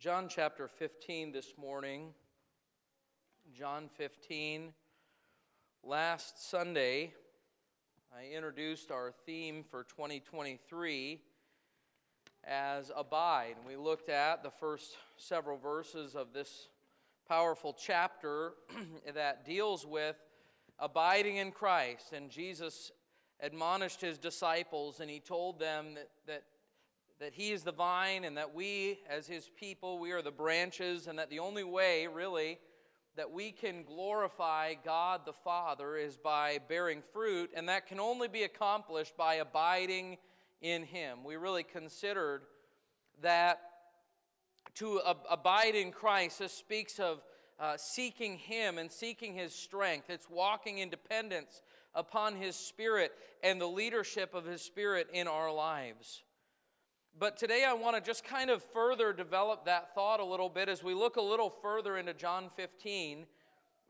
John chapter 15 this morning. John 15. Last Sunday, I introduced our theme for 2023 as Abide. And We looked at the first several verses of this powerful chapter that deals with abiding in Christ. And Jesus admonished his disciples and he told them that, that that He is the vine and that we, as His people, we are the branches, and that the only way, really, that we can glorify God the Father is by bearing fruit, and that can only be accomplished by abiding in Him. We really considered that to ab- abide in Christ, this speaks of uh, seeking Him and seeking His strength. It's walking in dependence upon His Spirit and the leadership of His Spirit in our lives. But today I want to just kind of further develop that thought a little bit as we look a little further into John 15,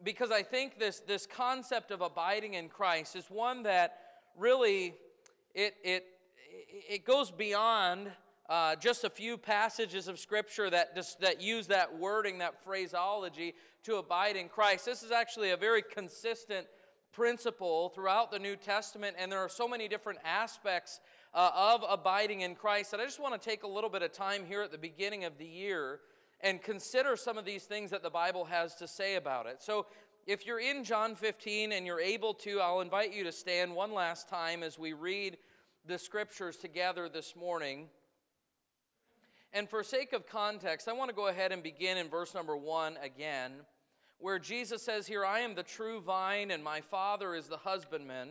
because I think this, this concept of abiding in Christ is one that really it, it, it goes beyond uh, just a few passages of Scripture that, just, that use that wording, that phraseology to abide in Christ. This is actually a very consistent principle throughout the New Testament, and there are so many different aspects uh, of abiding in Christ that I just want to take a little bit of time here at the beginning of the year and consider some of these things that the Bible has to say about it. So, if you're in John 15 and you're able to, I'll invite you to stand one last time as we read the scriptures together this morning. And for sake of context, I want to go ahead and begin in verse number one again where Jesus says here, I am the true vine, and my Father is the husbandman.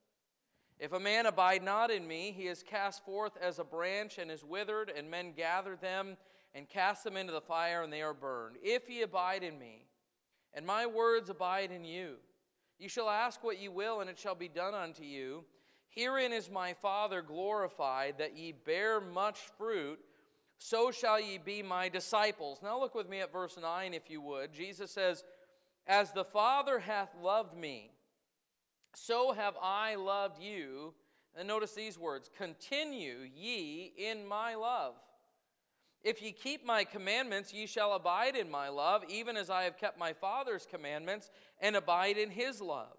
If a man abide not in me, he is cast forth as a branch and is withered, and men gather them and cast them into the fire, and they are burned. If ye abide in me, and my words abide in you, ye shall ask what ye will, and it shall be done unto you. Herein is my Father glorified, that ye bear much fruit so shall ye be my disciples. Now look with me at verse 9, if you would. Jesus says, As the Father hath loved me, so have I loved you. And notice these words Continue ye in my love. If ye keep my commandments, ye shall abide in my love, even as I have kept my Father's commandments and abide in his love.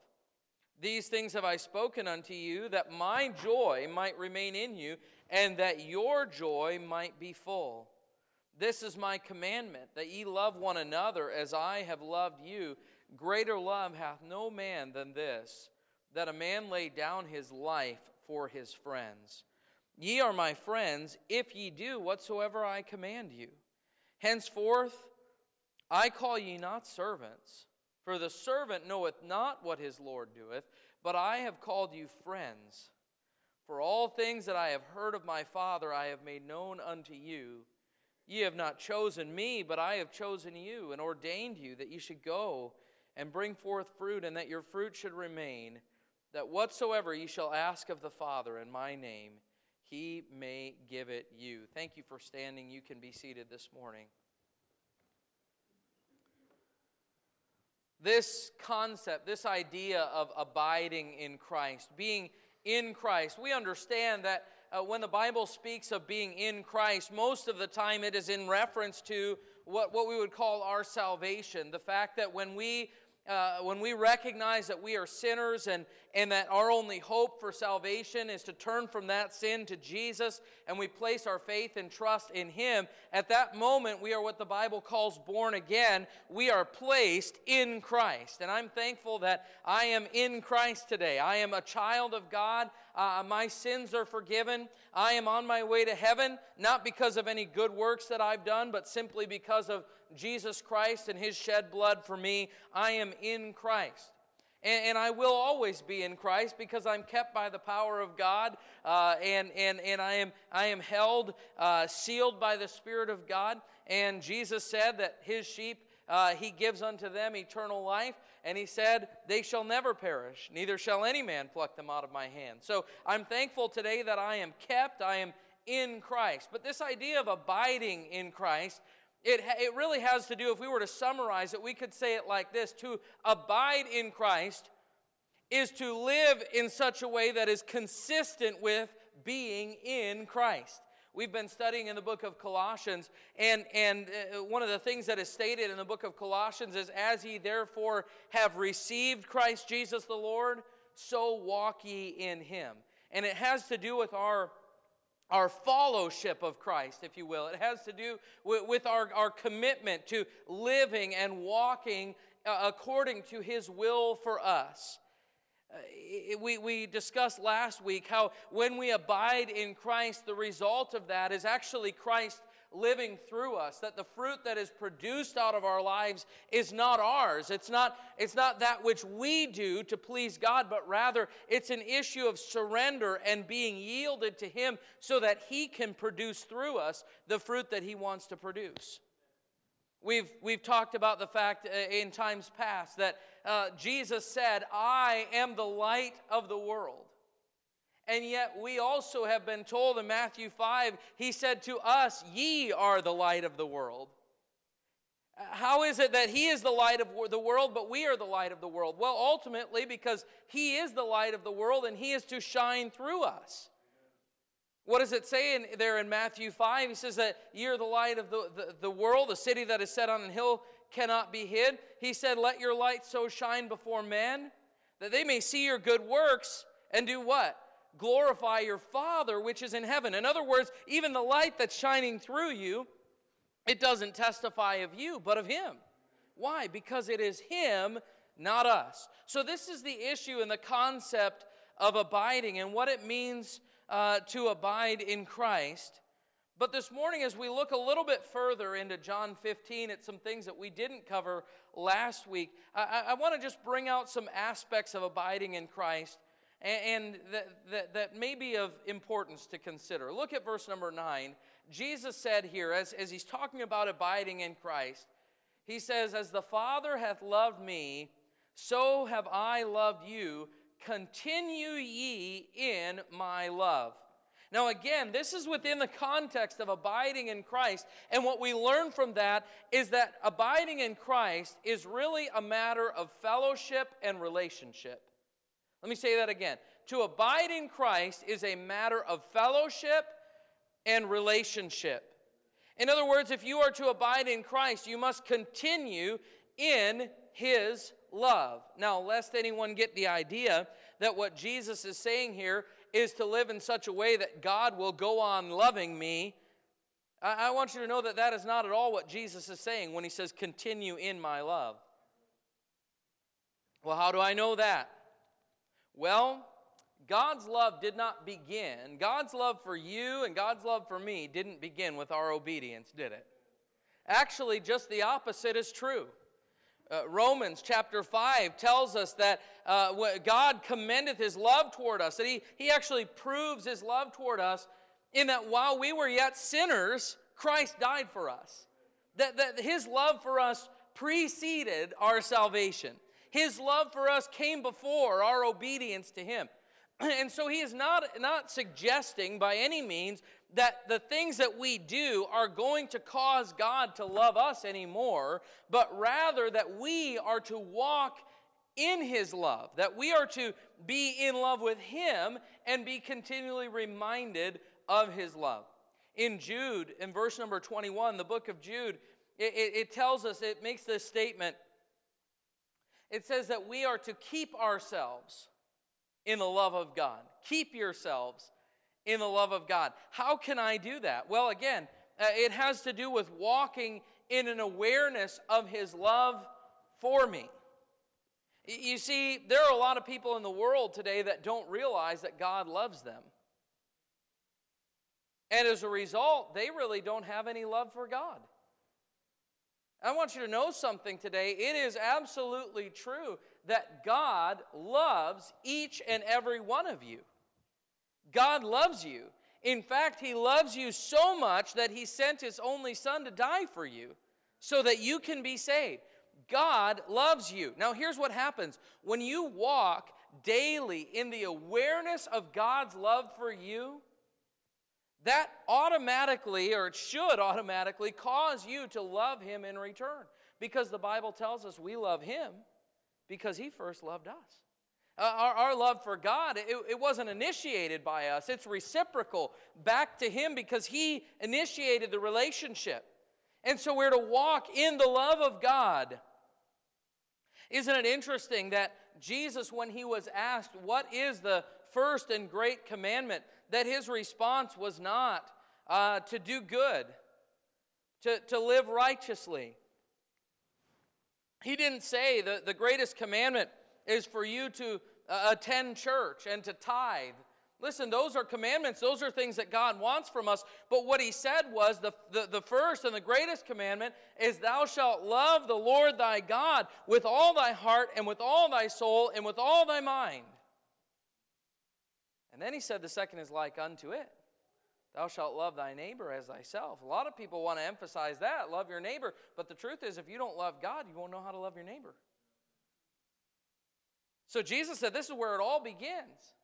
These things have I spoken unto you, that my joy might remain in you, and that your joy might be full. This is my commandment, that ye love one another as I have loved you. Greater love hath no man than this, that a man lay down his life for his friends. Ye are my friends, if ye do whatsoever I command you. Henceforth, I call ye not servants for the servant knoweth not what his Lord doeth, but I have called you friends. For all things that I have heard of my Father I have made known unto you. Ye have not chosen me, but I have chosen you, and ordained you that ye should go and bring forth fruit, and that your fruit should remain, that whatsoever ye shall ask of the Father in my name, he may give it you. Thank you for standing. You can be seated this morning. this concept, this idea of abiding in Christ, being in Christ. We understand that uh, when the Bible speaks of being in Christ, most of the time it is in reference to what, what we would call our salvation. The fact that when we uh, when we recognize that we are sinners and, and that our only hope for salvation is to turn from that sin to Jesus and we place our faith and trust in Him, at that moment we are what the Bible calls born again. We are placed in Christ. And I'm thankful that I am in Christ today. I am a child of God. Uh, my sins are forgiven. I am on my way to heaven, not because of any good works that I've done, but simply because of Jesus Christ and His shed blood for me. I am in Christ. And, and I will always be in Christ because I'm kept by the power of God uh, and, and, and I am, I am held, uh, sealed by the Spirit of God. And Jesus said that his sheep, uh, he gives unto them eternal life. And he said, They shall never perish, neither shall any man pluck them out of my hand. So I'm thankful today that I am kept, I am in Christ. But this idea of abiding in Christ, it, it really has to do, if we were to summarize it, we could say it like this To abide in Christ is to live in such a way that is consistent with being in Christ. We've been studying in the book of Colossians, and, and uh, one of the things that is stated in the book of Colossians is, As ye therefore have received Christ Jesus the Lord, so walk ye in him. And it has to do with our our fellowship of Christ, if you will. It has to do with, with our, our commitment to living and walking uh, according to His will for us. Uh, we, we discussed last week how when we abide in Christ, the result of that is actually Christ living through us that the fruit that is produced out of our lives is not ours it's not it's not that which we do to please god but rather it's an issue of surrender and being yielded to him so that he can produce through us the fruit that he wants to produce We've, we've talked about the fact uh, in times past that uh, Jesus said, I am the light of the world. And yet, we also have been told in Matthew 5, he said to us, Ye are the light of the world. How is it that he is the light of the world, but we are the light of the world? Well, ultimately, because he is the light of the world and he is to shine through us. What does it say in, there in Matthew 5? He says that you're the light of the, the, the world, a city that is set on a hill cannot be hid. He said, Let your light so shine before men that they may see your good works and do what? Glorify your Father which is in heaven. In other words, even the light that's shining through you, it doesn't testify of you, but of Him. Why? Because it is Him, not us. So, this is the issue and the concept of abiding and what it means uh, to abide in Christ. But this morning, as we look a little bit further into John 15 at some things that we didn't cover last week, I, I want to just bring out some aspects of abiding in Christ and, that, that, that may be of importance to consider. Look at verse number 9. Jesus said here, as, as he's talking about abiding in Christ, he says, As the Father hath loved me, so have I loved you continue ye in my love. Now, again, this is within the context of abiding in Christ. And what we learn from that is that abiding in Christ is really a matter of fellowship and relationship. Let me say that again. To abide in Christ is a matter of fellowship and relationship. In other words, if you are to abide in Christ, you must continue in his love. Now, lest anyone get the idea that what Jesus is saying here is to live in such a way that God will go on loving me, I, I want you to know that that is not at all what Jesus is saying when he says, continue in my love. Well, how do I know that? Well, God's love did not begin, God's love for you and God's love for me didn't begin with our obedience, did it? Actually, just the opposite is true. Uh, Romans chapter 5 tells us that uh, God commendeth his love toward us, that he, he actually proves his love toward us in that while we were yet sinners, Christ died for us. That, that his love for us preceded our salvation. His love for us came before our obedience to him. And so he is not, not suggesting by any means that the things that we do are going to cause God to love us anymore, but rather that we are to walk in his love, that we are to be in love with him and be continually reminded of his love. In Jude, in verse number 21, the book of Jude, it, it, it tells us, it makes this statement. It says that we are to keep ourselves in the love of God. Keep yourselves in the love of God. How can I do that? Well, again, uh, it has to do with walking in an awareness of His love for me. You see, there are a lot of people in the world today that don't realize that God loves them. And as a result, they really don't have any love for God. I want you to know something today. It is absolutely true that God loves each and every one of you. God loves you. In fact, He loves you so much that He sent His only Son to die for you so that you can be saved. God loves you. Now, here's what happens when you walk daily in the awareness of God's love for you, that automatically, or it should automatically, cause you to love Him in return. Because the Bible tells us we love Him because He first loved us. Uh, our, our, love for God, it, it wasn't initiated by us, it's reciprocal back to Him because He initiated the relationship. And so we're to walk in the love of God. Isn't it interesting that Jesus, when he was asked, What is the first and great commandment? That his response was not uh, to do good, to, to live righteously. He didn't say the, the greatest commandment is for you to uh, attend church and to tithe. Listen, those are commandments. Those are things that God wants from us. But what he said was the, the, the, first and the greatest commandment is, Thou shalt love the Lord thy God with all thy heart and with all thy soul and with all thy mind. And then he said, The second is like unto it. Thou shalt love thy neighbor as thyself. A lot of people want to emphasize that, love your neighbor. But the truth is, if you don't love God, you won't know how to love your neighbor. So Jesus said, This is where it all begins.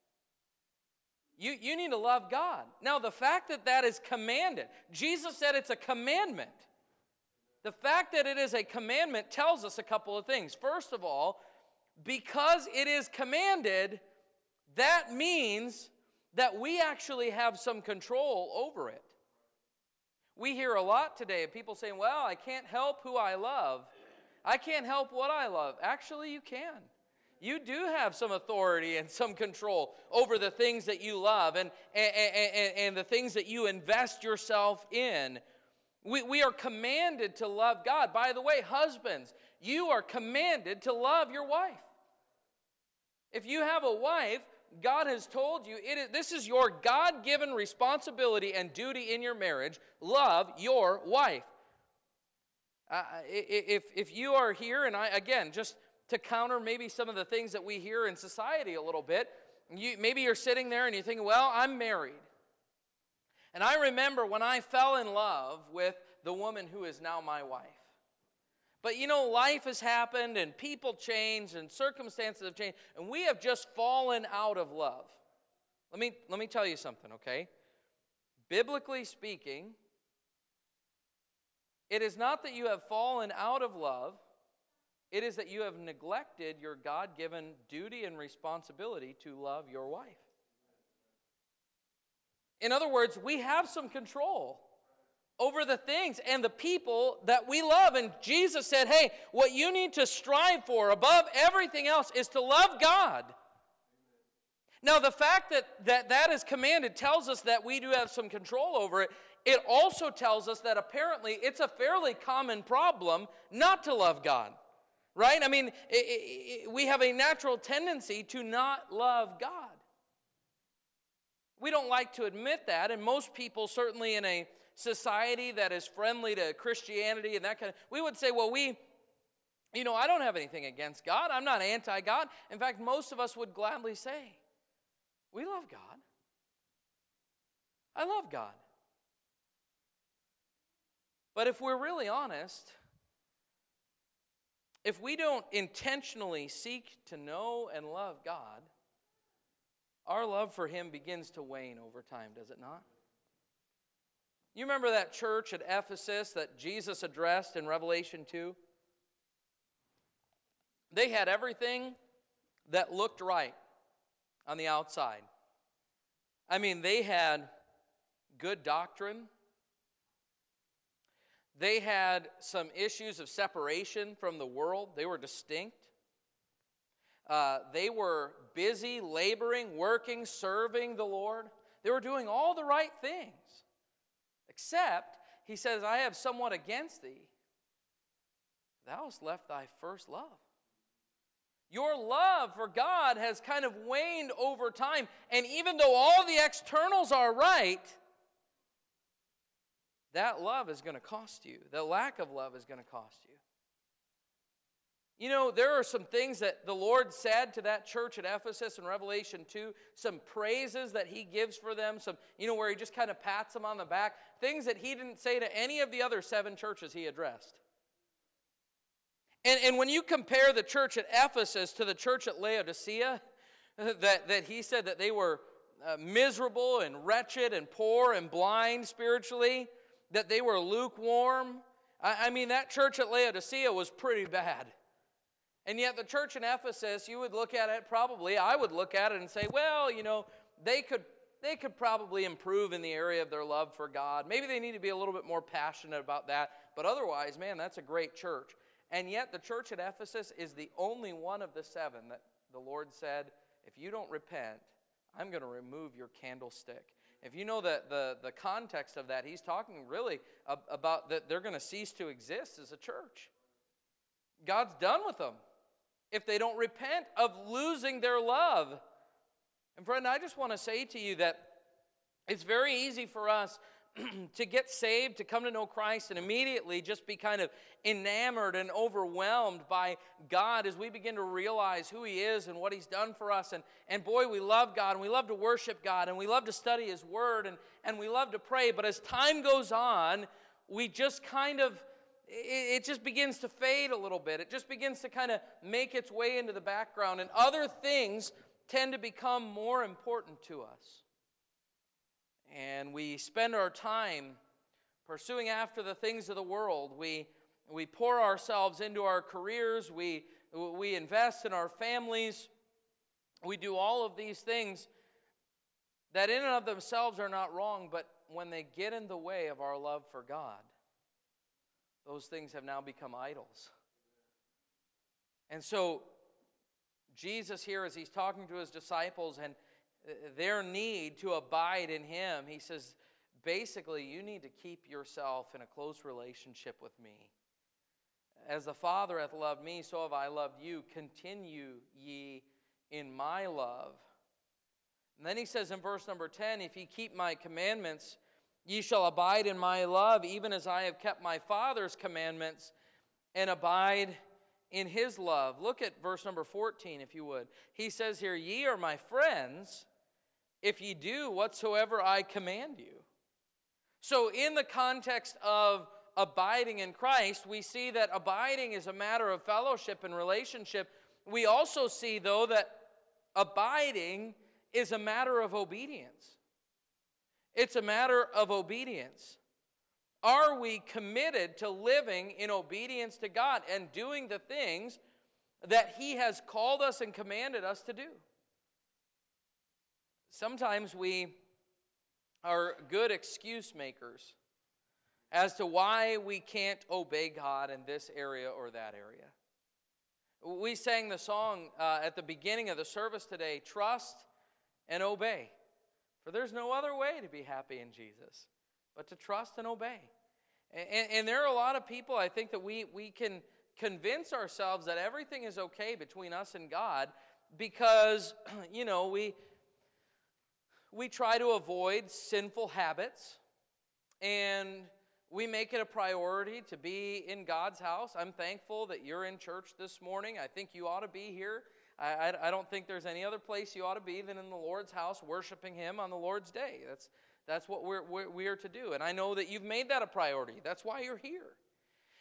You, you need to love God. Now, the fact that that is commanded, Jesus said it's a commandment. The fact that it is a commandment tells us a couple of things. First of all, because it is commanded, that means that we actually have some control over it. We hear a lot today of people saying, Well, I can't help who I love. I can't help what I love. Actually, you can you do have some authority and some control over the things that you love and, and, and, and, the things that you invest yourself in. We, we are commanded to love God. By the way, husbands, you are commanded to love your wife. If you have a wife, God has told you it is, this is your God given responsibility and duty in your marriage. Love your wife. Uh, if, if you are here, and I, again, just to counter maybe some of the things that we hear in society a little bit. You, maybe you're sitting there and you're thinking, well, I'm married. And I remember when I fell in love with the woman who is now my wife. But you know, life has happened and people change and circumstances have changed, and we have just fallen out of love. Let me, let me tell you something, okay? Biblically speaking, it is not that you have fallen out of love, it is that you have neglected your God given duty and responsibility to love your wife. In other words, we have some control over the things and the people that we love. And Jesus said, hey, what you need to strive for above everything else is to love God. Now, the fact that, that that is commanded tells us that we do have some control over it. It also tells us that apparently it's a fairly common problem not to love God right? I mean, it, it, we have a natural tendency to not love God. We don't like to admit that, and most people, certainly in a society that is friendly to Christianity and that kind of, we would say, well, we, you know, I don't have anything against God. I'm not anti God. In fact, most of us would gladly say, we love God. I love God. But if we're really honest, if we don't intentionally seek to know and love God, our love for Him begins to wane over time, does it not? You remember that church at Ephesus that Jesus addressed in Revelation 2? They had everything that looked right on the outside. I mean, they had good doctrine, they had some issues of separation from the world, they were distinct. Uh, they were busy, laboring, working, serving the Lord. They were doing all the right things. Except, he says, I have somewhat against thee. Thou hast left thy first love. Your love for God has kind of waned over time. And even though all the externals are right, that love is going to cost you. The lack of love is going to cost you. You know, there are some things that the Lord said to that church at Ephesus in Revelation 2, some praises that He gives for them, some, you know, where He just kind of pats them on the back, things that He didn't say to any of the other seven churches He addressed. And, and when you compare the church at Ephesus to the church at Laodicea, that, that He said that they were uh, miserable and wretched and poor and blind spiritually, that they were lukewarm. I, I mean, that church at Laodicea was pretty bad. And yet, the church in Ephesus, you would look at it probably, I would look at it and say, well, you know, they could, they could probably improve in the area of their love for God. Maybe they need to be a little bit more passionate about that. But otherwise, man, that's a great church. And yet, the church at Ephesus is the only one of the seven that the Lord said, if you don't repent, I'm going to remove your candlestick. If you know the, the, the context of that, he's talking really about that they're going to cease to exist as a church. God's done with them if they don't repent of losing their love. And friend, I just want to say to you that it's very easy for us to get saved, to come to know Christ, and immediately just be kind of enamored and overwhelmed by God as we begin to realize who He is and what He's done for us. And, and boy, we love God, and we love to worship God, and we love to study His Word, and, and we love to pray. But as time goes on, we just kind of it, just begins to fade a little bit. It just begins to kind of make its way into the background, and other things tend to become more important to us. And we spend our time pursuing after the things of the world. We, we pour ourselves into our careers, we, we invest in our families, we do all of these things that in and of themselves are not wrong, but when they get in the way of our love for God, those things have now become idols. And so, Jesus here, as he's talking to his disciples and uh, their need to abide in him, he says, basically, you need to keep yourself in a close relationship with me. As the Father hath loved me, so have I loved you. Continue ye in my love. And then he says in verse number 10 If ye keep my commandments, Ye shall abide in my love, even as I have kept my Father's commandments and abide in his love. Look at verse number 14, if you would. He says here, Ye are my friends if ye do whatsoever I command you. So, in the context of abiding in Christ, we see that abiding is a matter of fellowship and relationship. We also see, though, that abiding is a matter of obedience. It's a matter of obedience. Are we committed to living in obedience to God and doing the things that He has called us and commanded us to do? Sometimes we are good excuse makers as to why we can't obey God in this area or that area. We sang the song uh, at the beginning of the service today trust and obey. For there's no other way to be happy in Jesus but to trust and obey. And, and, there are a lot of people, I think, that we, we can convince ourselves that everything is okay between us and God because, you know, we, we try to avoid sinful habits and we make it a priority to be in God's house. I'm thankful that you're in church this morning. I think you ought to be here. I, I, I, don't think there's any other place you ought to be than in the Lord's house, worshiping Him on the Lord's day. That's, that's what we're, we're, we are to do. And I know that you've made that a priority. That's why you're here.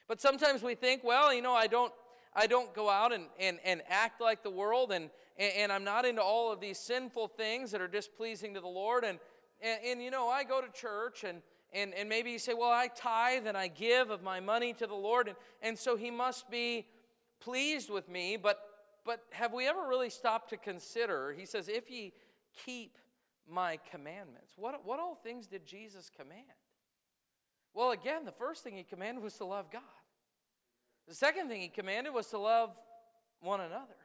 But sometimes we think, well, you know, I don't, I don't go out and, and, and act like the world, and, and, I'm not into all of these sinful things that are displeasing to the Lord. And, and, and you know, I go to church, and, and, and maybe you say, well, I tithe and I give of my money to the Lord, and, and so He must be pleased with me. But but have we ever really stopped to consider? He says, If ye keep my commandments. What, what all things did Jesus command? Well, again, the first thing he commanded was to love God. The second thing he commanded was to love one another,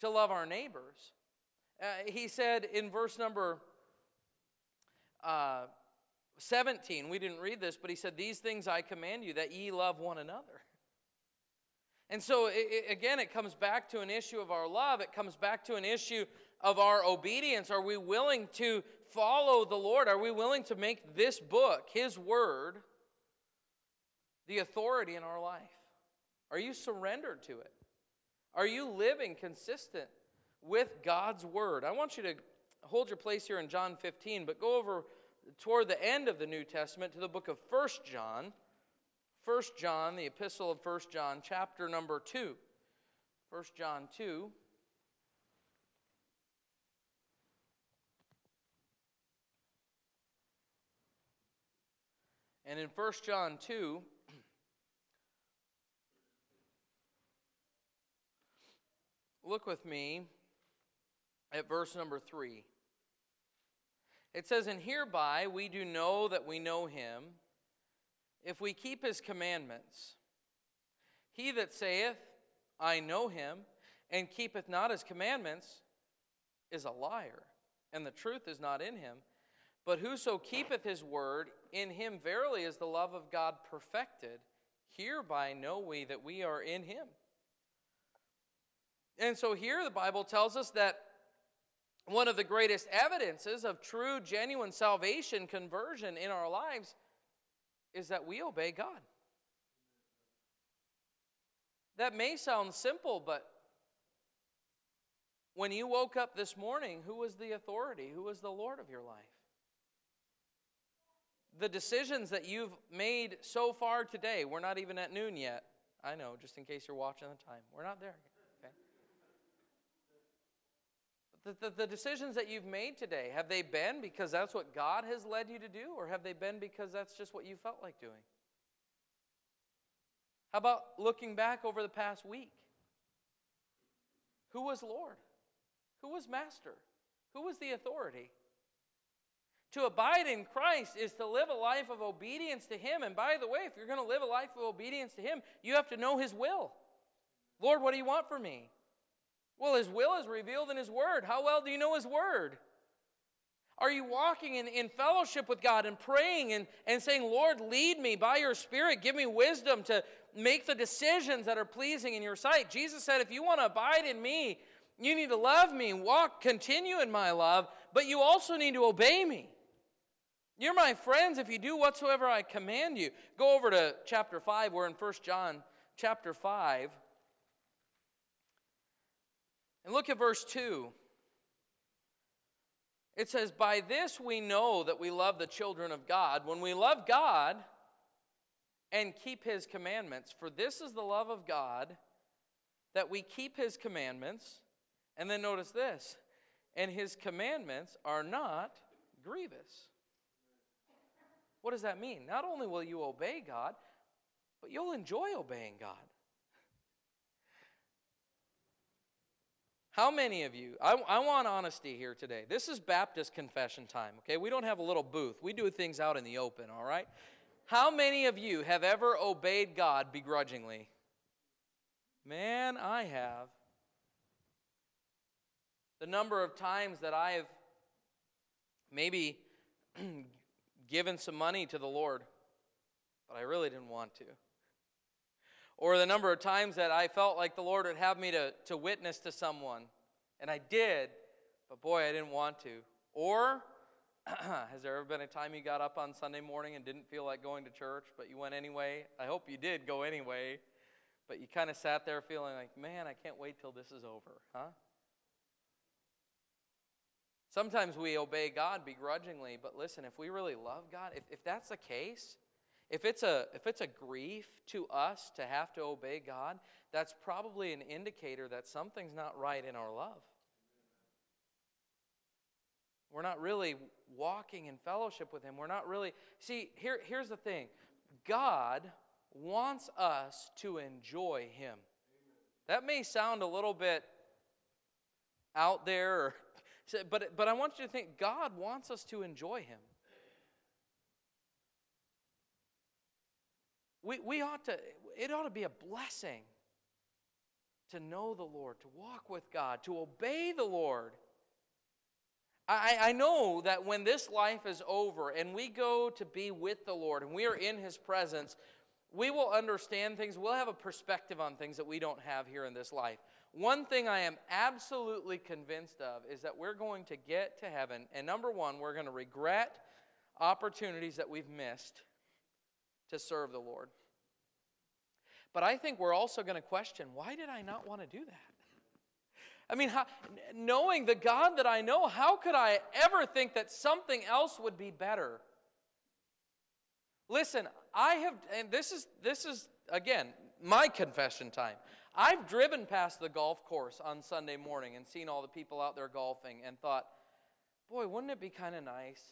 to love our neighbors. Uh, he said in verse number uh, 17, we didn't read this, but he said, These things I command you, that ye love one another. And so, it, again, it comes back to an issue of our love. It comes back to an issue of our obedience. Are we willing to follow the Lord? Are we willing to make this book, His Word, the authority in our life? Are you surrendered to it? Are you living consistent with God's word? I want you to hold your place here in John 15, but go over toward the end of the New Testament to the book of 1 John. 1 John, the epistle of 1 John, chapter number 2. 1 John 2. And in 1 John 2, look with me at verse number 3. It says, And hereby we do know that we know him, if we keep his commandments. He that saith, I know him, and keepeth not his commandments, is a liar, and the truth is not in him. But whoso keepeth his word, in him verily is the love of God perfected. Hereby know we that we are in him. And so here the Bible tells us that one of the greatest evidences of true, genuine salvation, conversion in our lives is that we obey God. That may sound simple, but when you woke up this morning, who was the authority? Who was the Lord of your life? The decisions that you've made so far today, we're not even at noon yet. I know, just in case you're watching the time. We're not there yet. Okay? The, the, the decisions that you've made today, have they been because that's what God has led you to do, or have they been because that's just what you felt like doing? How about looking back over the past week? Who was Lord? Who was Master? Who was the authority? To abide in Christ is to live a life of obedience to Him. And by the way, if you're going to live a life of obedience to Him, you have to know His will. Lord, what do you want from me? Well, His will is revealed in His Word. How well do you know His Word? Are you walking in, in fellowship with God and praying and, and saying, Lord, lead me by your Spirit? Give me wisdom to make the decisions that are pleasing in your sight. Jesus said, if you want to abide in me, you need to love me, walk, continue in my love, but you also need to obey me. You're my friends if you do whatsoever I command you. Go over to chapter 5. We're in 1 John chapter 5. And look at verse 2. It says, By this we know that we love the children of God. When we love God and keep his commandments, for this is the love of God, that we keep his commandments. And then notice this, and his commandments are not grievous. What does that mean? Not only will you obey God, but you'll enjoy obeying God. How many of you, I, I, want honesty here today. This is Baptist confession time, okay? We don't have a little booth, we do things out in the open, all right? How many of you have ever obeyed God begrudgingly? Man, I have. The number of times that I have maybe given some money to the Lord, but I really didn't want to. Or the number of times that I felt like the Lord would have me to, to witness to someone, and I did, but boy, I didn't want to. Or has there ever been a time you got up on Sunday morning and didn't feel like going to church, but you went anyway? I hope you did go anyway, but you kind of sat there feeling like, man, I can't wait till this is over, huh? Sometimes we obey God begrudgingly, but listen, if we really love God, if, if that's the case, if it's, a, if it's a grief to us to have to obey God, that's probably an indicator that something's not right in our love. We're not really walking in fellowship with Him. We're not really. See, here, here's the thing God wants us to enjoy Him. That may sound a little bit out there or but, but I want you to think God wants us to enjoy Him. We, we ought to, it ought to be a blessing to know the Lord, to walk with God, to obey the Lord. I, I know that when this life is over and we go to be with the Lord and we are in His presence, we will understand things. We'll have a perspective on things that we don't have here in this life. One thing I am absolutely convinced of is that we're going to get to heaven, and number one, we're going to regret opportunities that we've missed to serve the Lord. But I think we're also going to question why did I not want to do that? I mean, how, knowing the God that I know, how could I ever think that something else would be better? Listen, I have, and this is, this is again, my confession time. I've driven past the golf course on Sunday morning and seen all the people out there golfing and thought, boy, wouldn't it be kind of nice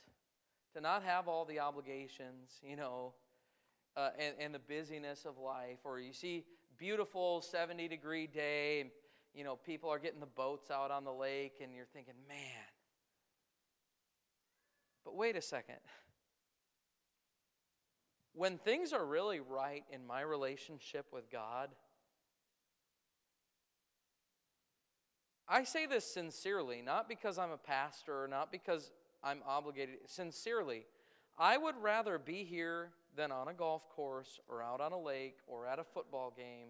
to not have all the obligations, you know, uh, and, and the busyness of life? Or you see beautiful 70 degree day, and, you know, people are getting the boats out on the lake, and you're thinking, man. But wait a second. When things are really right in my relationship with God, I say this sincerely, not because I'm a pastor, or not because I'm obligated, sincerely. I would rather be here than on a golf course or out on a lake or at a football game.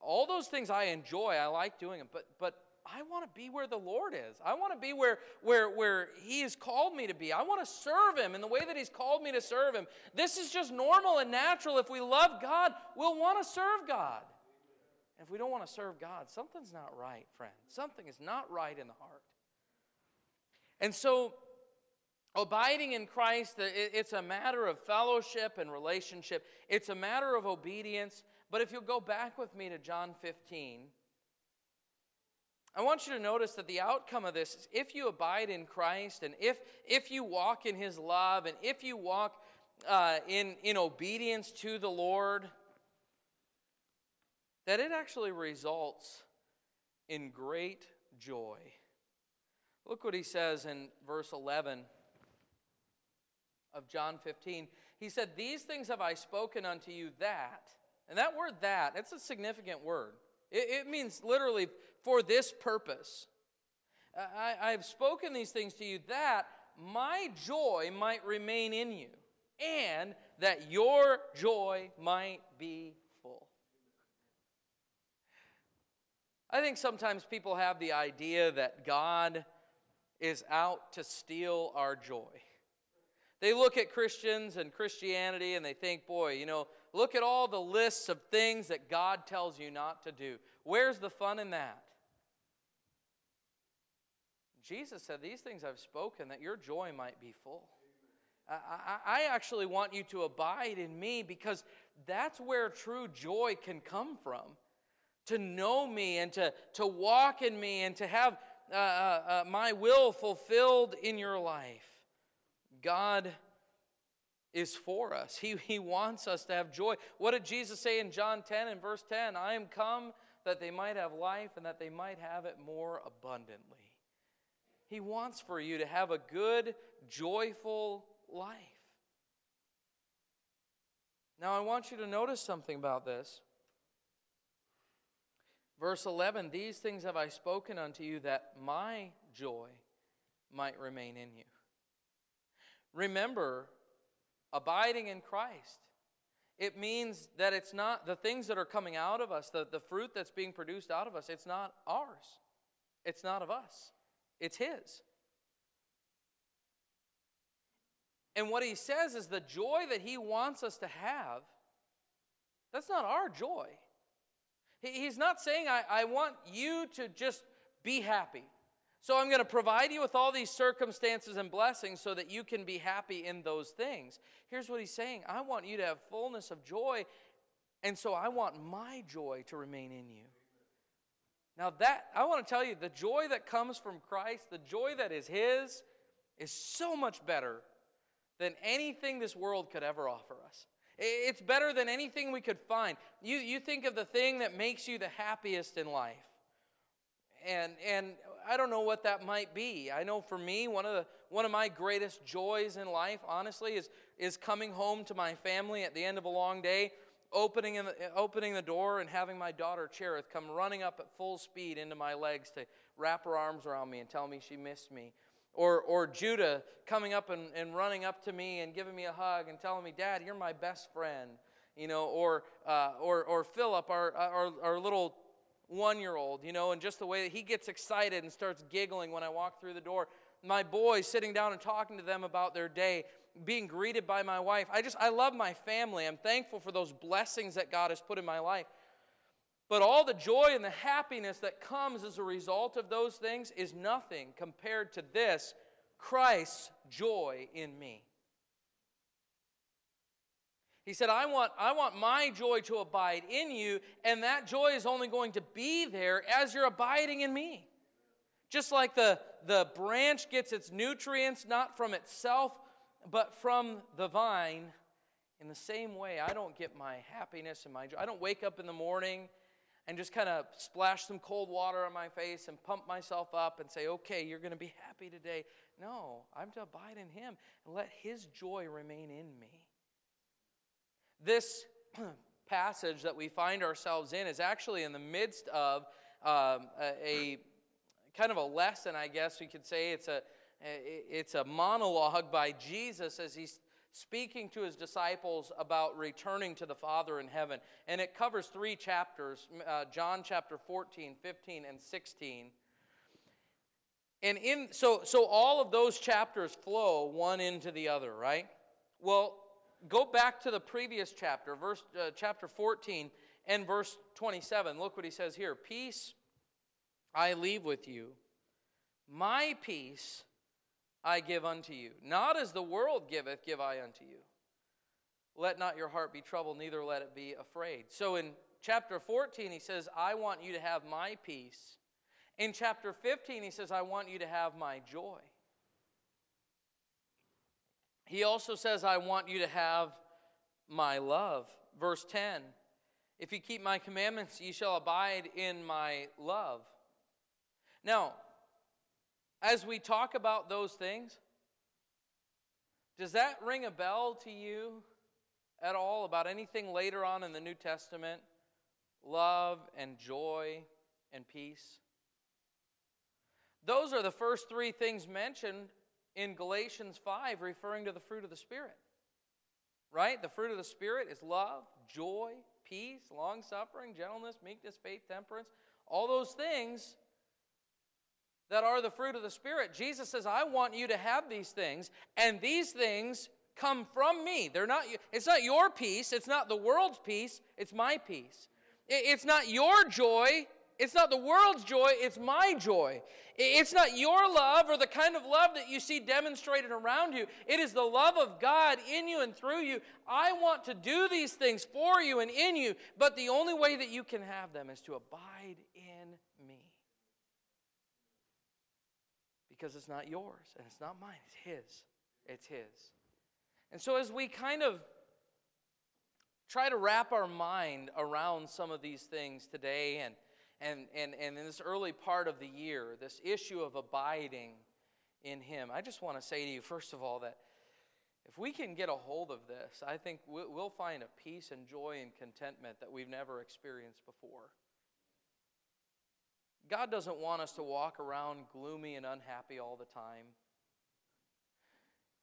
All those things I enjoy, I like doing them, but, but I want to be where the Lord is. I want to be where, where, where He has called me to be. I want to serve Him in the way that He's called me to serve Him. This is just normal and natural. If we love God, we'll want to serve God if we don't want to serve God, something's not right, friend. Something is not right in the heart. And so, abiding in Christ, it's a matter of fellowship and relationship, it's a matter of obedience. But if you'll go back with me to John 15, I want you to notice that the outcome of this is if you abide in Christ and if, if you walk in His love and if you walk uh, in, in obedience to the Lord, that it actually results in great joy. Look what he says in verse 11 of John 15. He said, These things have I spoken unto you that. And that word that, it's a significant word. It, it means literally for this purpose. I, I have spoken these things to you that my joy might remain in you and that your joy might be full. I think sometimes people have the idea that God is out to steal our joy. They look at Christians and Christianity and they think, boy, you know, look at all the lists of things that God tells you not to do. Where's the fun in that? Jesus said, These things I've spoken that your joy might be full. I, I, actually want you to abide in me because that's where true joy can come from to know me and to, to walk in me and to have uh, uh, uh, my will fulfilled in your life. God is for us. He, he wants us to have joy. What did Jesus say in John 10 and verse 10? I am come that they might have life and that they might have it more abundantly. He wants for you to have a good, joyful life. Now, I want you to notice something about this. Verse 11 These things have I spoken unto you that my joy might remain in you. Remember, abiding in Christ. It means that it's not the things that are coming out of us, the, the fruit that's being produced out of us, it's not ours. It's not of us, it's His. And what He says is the joy that He wants us to have, that's not our joy. He's not saying, I, I want you to just be happy. So I'm going to provide you with all these circumstances and blessings so that you can be happy in those things. Here's what he's saying I want you to have fullness of joy, and so I want my joy to remain in you. Now, that, I want to tell you, the joy that comes from Christ, the joy that is His, is so much better than anything this world could ever offer us. It's better than anything we could find. You, you think of the thing that makes you the happiest in life. And, and I don't know what that might be. I know for me, one of, the, one of my greatest joys in life, honestly, is, is coming home to my family at the end of a long day, opening, the, opening the door, and having my daughter Cherith come running up at full speed into my legs to wrap her arms around me and tell me she missed me. Or, or Judah coming up and, and running up to me and giving me a hug and telling me, Dad, you're my best friend. You know, or, uh, or, or Philip, our, our, our little one year old, you know, and just the way that he gets excited and starts giggling when I walk through the door. my boys, sitting down and talking to them about their day, being greeted by my wife. I just, I love my family. I'm thankful for those blessings that God has put in my life. But all the joy and the happiness that comes as a result of those things is nothing compared to this Christ's joy in me. He said, I want, I want my joy to abide in you, and that joy is only going to be there as you're abiding in me. Just like the, the branch gets its nutrients not from itself, but from the vine, in the same way, I don't get my happiness and my joy. I don't wake up in the morning and just kind of splash some cold water on my face and pump myself up and say, okay, you're going to be happy today. No, I'm to abide in Him and let His joy remain in me. This passage that we find ourselves in is actually in the midst of um, a, a, kind of a lesson, I guess we could say. It's a, it's a monologue by Jesus as he's speaking to his disciples about returning to the Father in heaven. And it covers three chapters uh, John chapter 14, 15, and 16. And in, so, so all of those chapters flow one into the other, right? Well, go back to the previous chapter, verse, uh, chapter 14 and verse 27. Look what he says here Peace I leave with you, my peace I give unto you. Not as the world giveth, give I unto you. Let not your heart be troubled, neither let it be afraid. So in chapter 14, he says, I want you to have my peace. In chapter 15, he says, I want you to have my joy. He also says, I want you to have my love. Verse 10 If you keep my commandments, ye shall abide in my love. Now, as we talk about those things, does that ring a bell to you at all about anything later on in the New Testament? Love and joy and peace? Those are the first three things mentioned in Galatians 5, referring to the fruit of the Spirit. Right? The fruit of the Spirit is love, joy, peace, long suffering, gentleness, meekness, faith, temperance. All those things that are the fruit of the Spirit. Jesus says, I want you to have these things, and these things come from me. They're not, it's not your peace, it's not the world's peace, it's my peace. It's not your joy, it's not the world's joy, it's my joy. It's not your love or the kind of love that you see demonstrated around you. It is the love of God in you and through you. I want to do these things for you and in you, but the only way that you can have them is to abide in me. because it's not yours and it's not mine, it's His. It's His. And so, as we kind of try to wrap our mind around some of these things today and, and, and, and in this early part of the year, this issue of abiding in Him, I just want to say to you, first of all, that if we can get a hold of this, I think we'll find a peace and joy and contentment that we've never experienced before. God doesn't want us to walk around gloomy and unhappy all the time.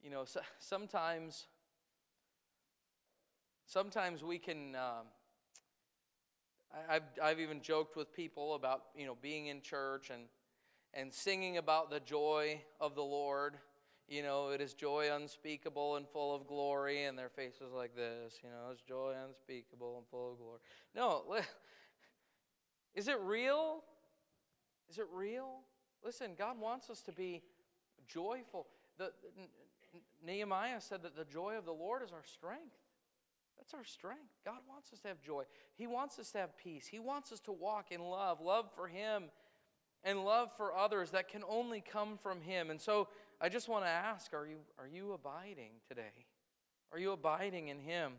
You know, so, sometimes, sometimes we can. Um, I've, I've even joked with people about you know being in church and and singing about the joy of the Lord. You know, it is joy unspeakable and full of glory, and their faces like this. You know, it's joy unspeakable and full of glory. No, is it real? Is it real? Listen, God wants us to be joyful. The, Nehemiah said that the joy of the Lord is our strength. That's our strength. God wants us to have joy. He wants us to have peace. He wants us to walk in love, love for Him and love for others that can only come from Him. And so I just want to ask are you, are you abiding today? Are you abiding in Him?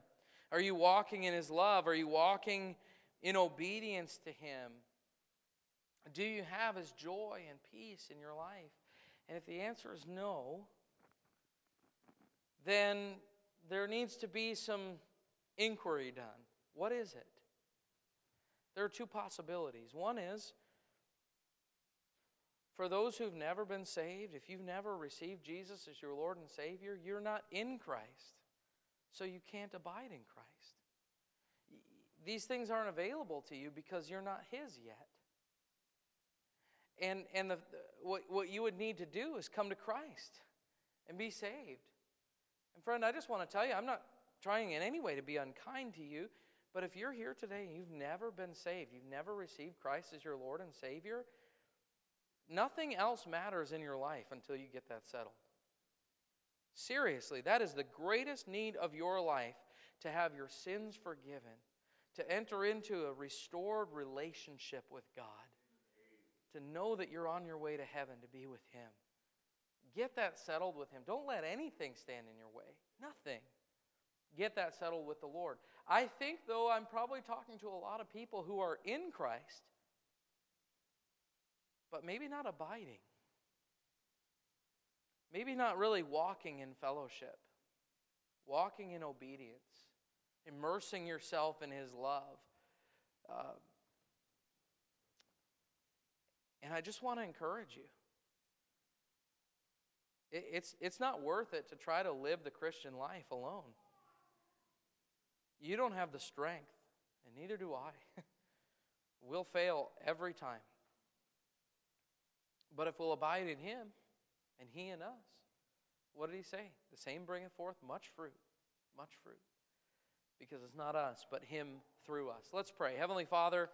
Are you walking in His love? Are you walking in obedience to Him? Do you have His joy and peace in your life? And if the answer is no, then there needs to be some inquiry done. What is it? There are two possibilities. One is for those who've never been saved, if you've never received Jesus as your Lord and Savior, you're not in Christ. So you can't abide in Christ. These things aren't available to you because you're not His yet. And, and the, what, what you would need to do is come to Christ and be saved. And friend, I just want to tell you, I'm not trying in any way to be unkind to you, but if you're here today and you've never been saved, you've never received Christ as your Lord and Savior, nothing else matters in your life until you get that settled. Seriously, that is the greatest need of your life to have your sins forgiven, to enter into a restored relationship with God, to know that you're on your way to heaven to be with Him. Get that settled with Him. Don't let anything stand in your way. Nothing. Get that settled with the Lord. I think, though, I'm probably talking to a lot of people who are in Christ, but maybe not abiding. Maybe not really walking in fellowship, walking in obedience, immersing yourself in His love. Uh, and I just want to encourage you. It, it's, it's not worth it to try to live the Christian life alone. You don't have the strength, and neither do I. we'll fail every time. But if we'll abide in Him and He in us, what did He say? The same bringeth forth much fruit, much fruit. Because it's not us, but Him through us. Let's pray. Heavenly Father,